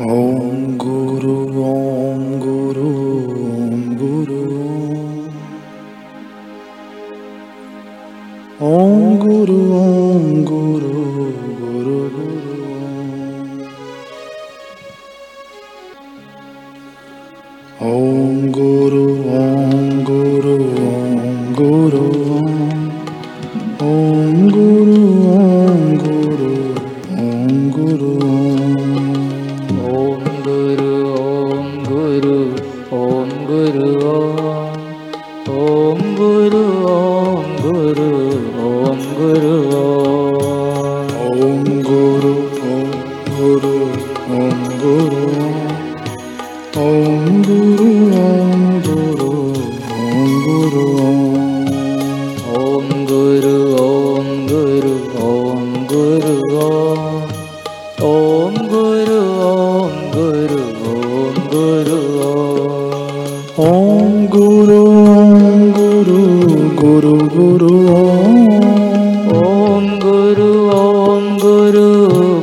ॐ गुरु ॐ गुरु ॐ गुरु ॐ गुरु ॐ गुरु गुरु गुरु ॐ गुरु ôm vui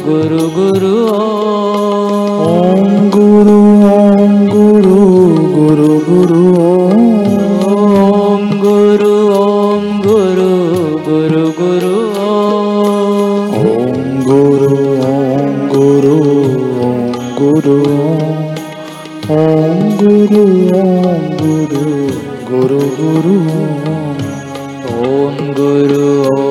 गुरु गुरु ॐ गुरु ॐ गुरु गुरु गुरु। ॐ गुरु ॐ गुरु गुरु गुरु। ॐ गुरु ॐ गुरु ॐ गुरु। ॐ गुरु ॐ गुरु गुरु गुरु। ॐ गुरु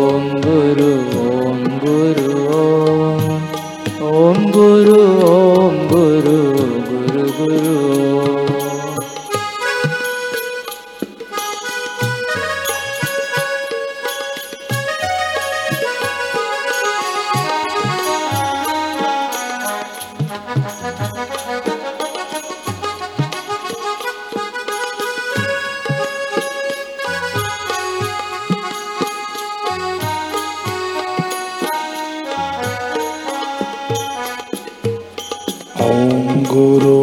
escuro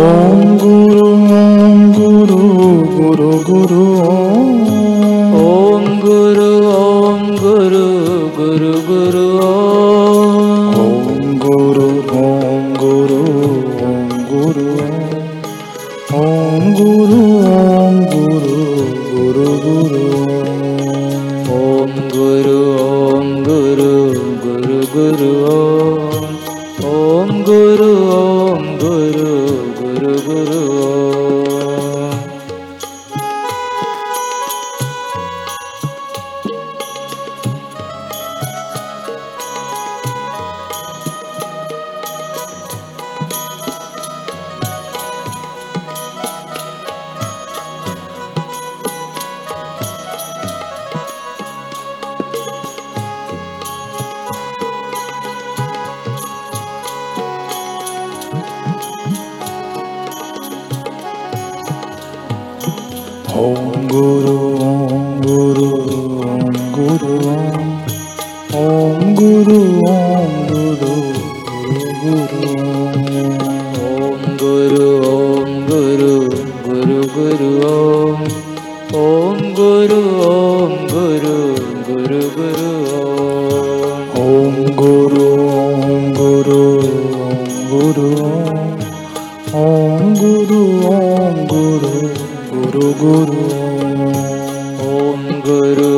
ॐ गुरु ॐ गुरु गुरु गुरु ॐ गुरु ॐ गुरु Guru.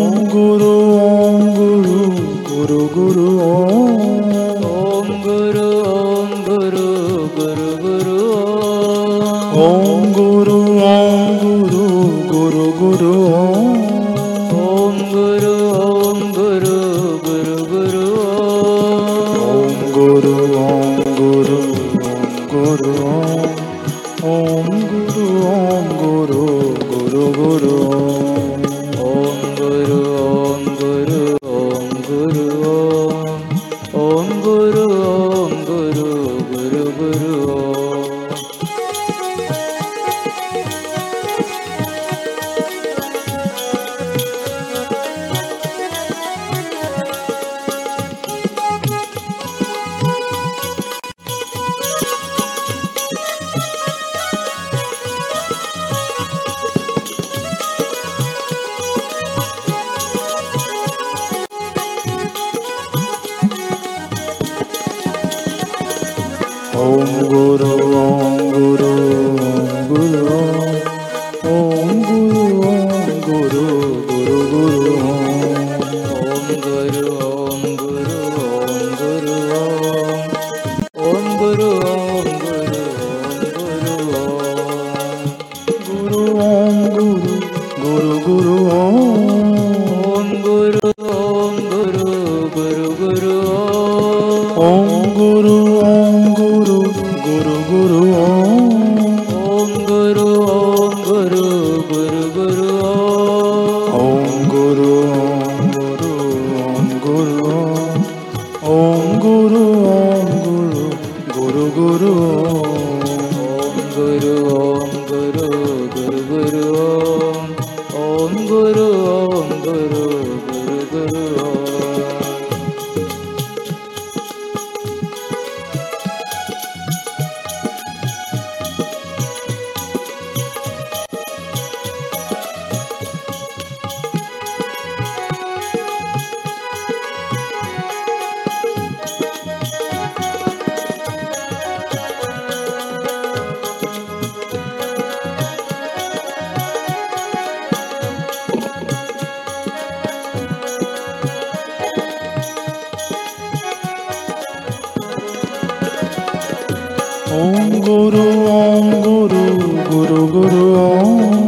longo ॐ गुरु ॐ गुरु गुरु ॐ गुरु ॐ गुरु गुरु गुरु ॐ गुरु ॐ गुरु ॐ गुरु ॐ गुरु ॐ गुरु गुरु गुरु ॐ गुरु ॐ गुरु गुरु गुरु ॐ गुरु ॐ गुरु ॐ गुरु गुरु गुरु ॐ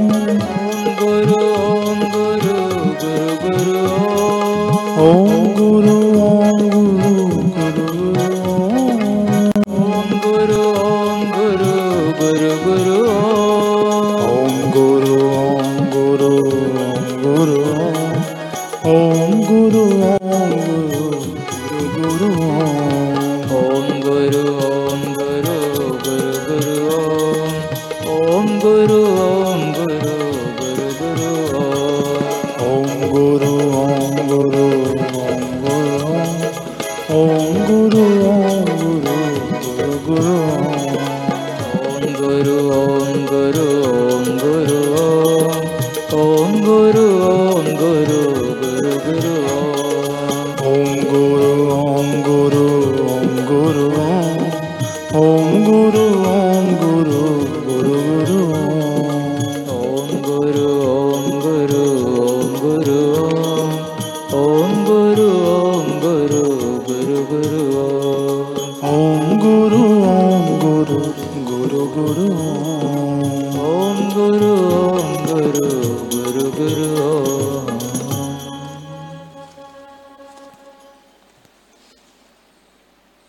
गुरु ॐ गुरु गुरु गुरु ॐ गुरु ॐ गुरु ॐ गुरु ॐ गुरु ॐ गुरु गुरु गुरु ॐ गुरु ॐ गुरु ॐ गुरु ॐ गुरु ॐ गुरु गुरु गुरु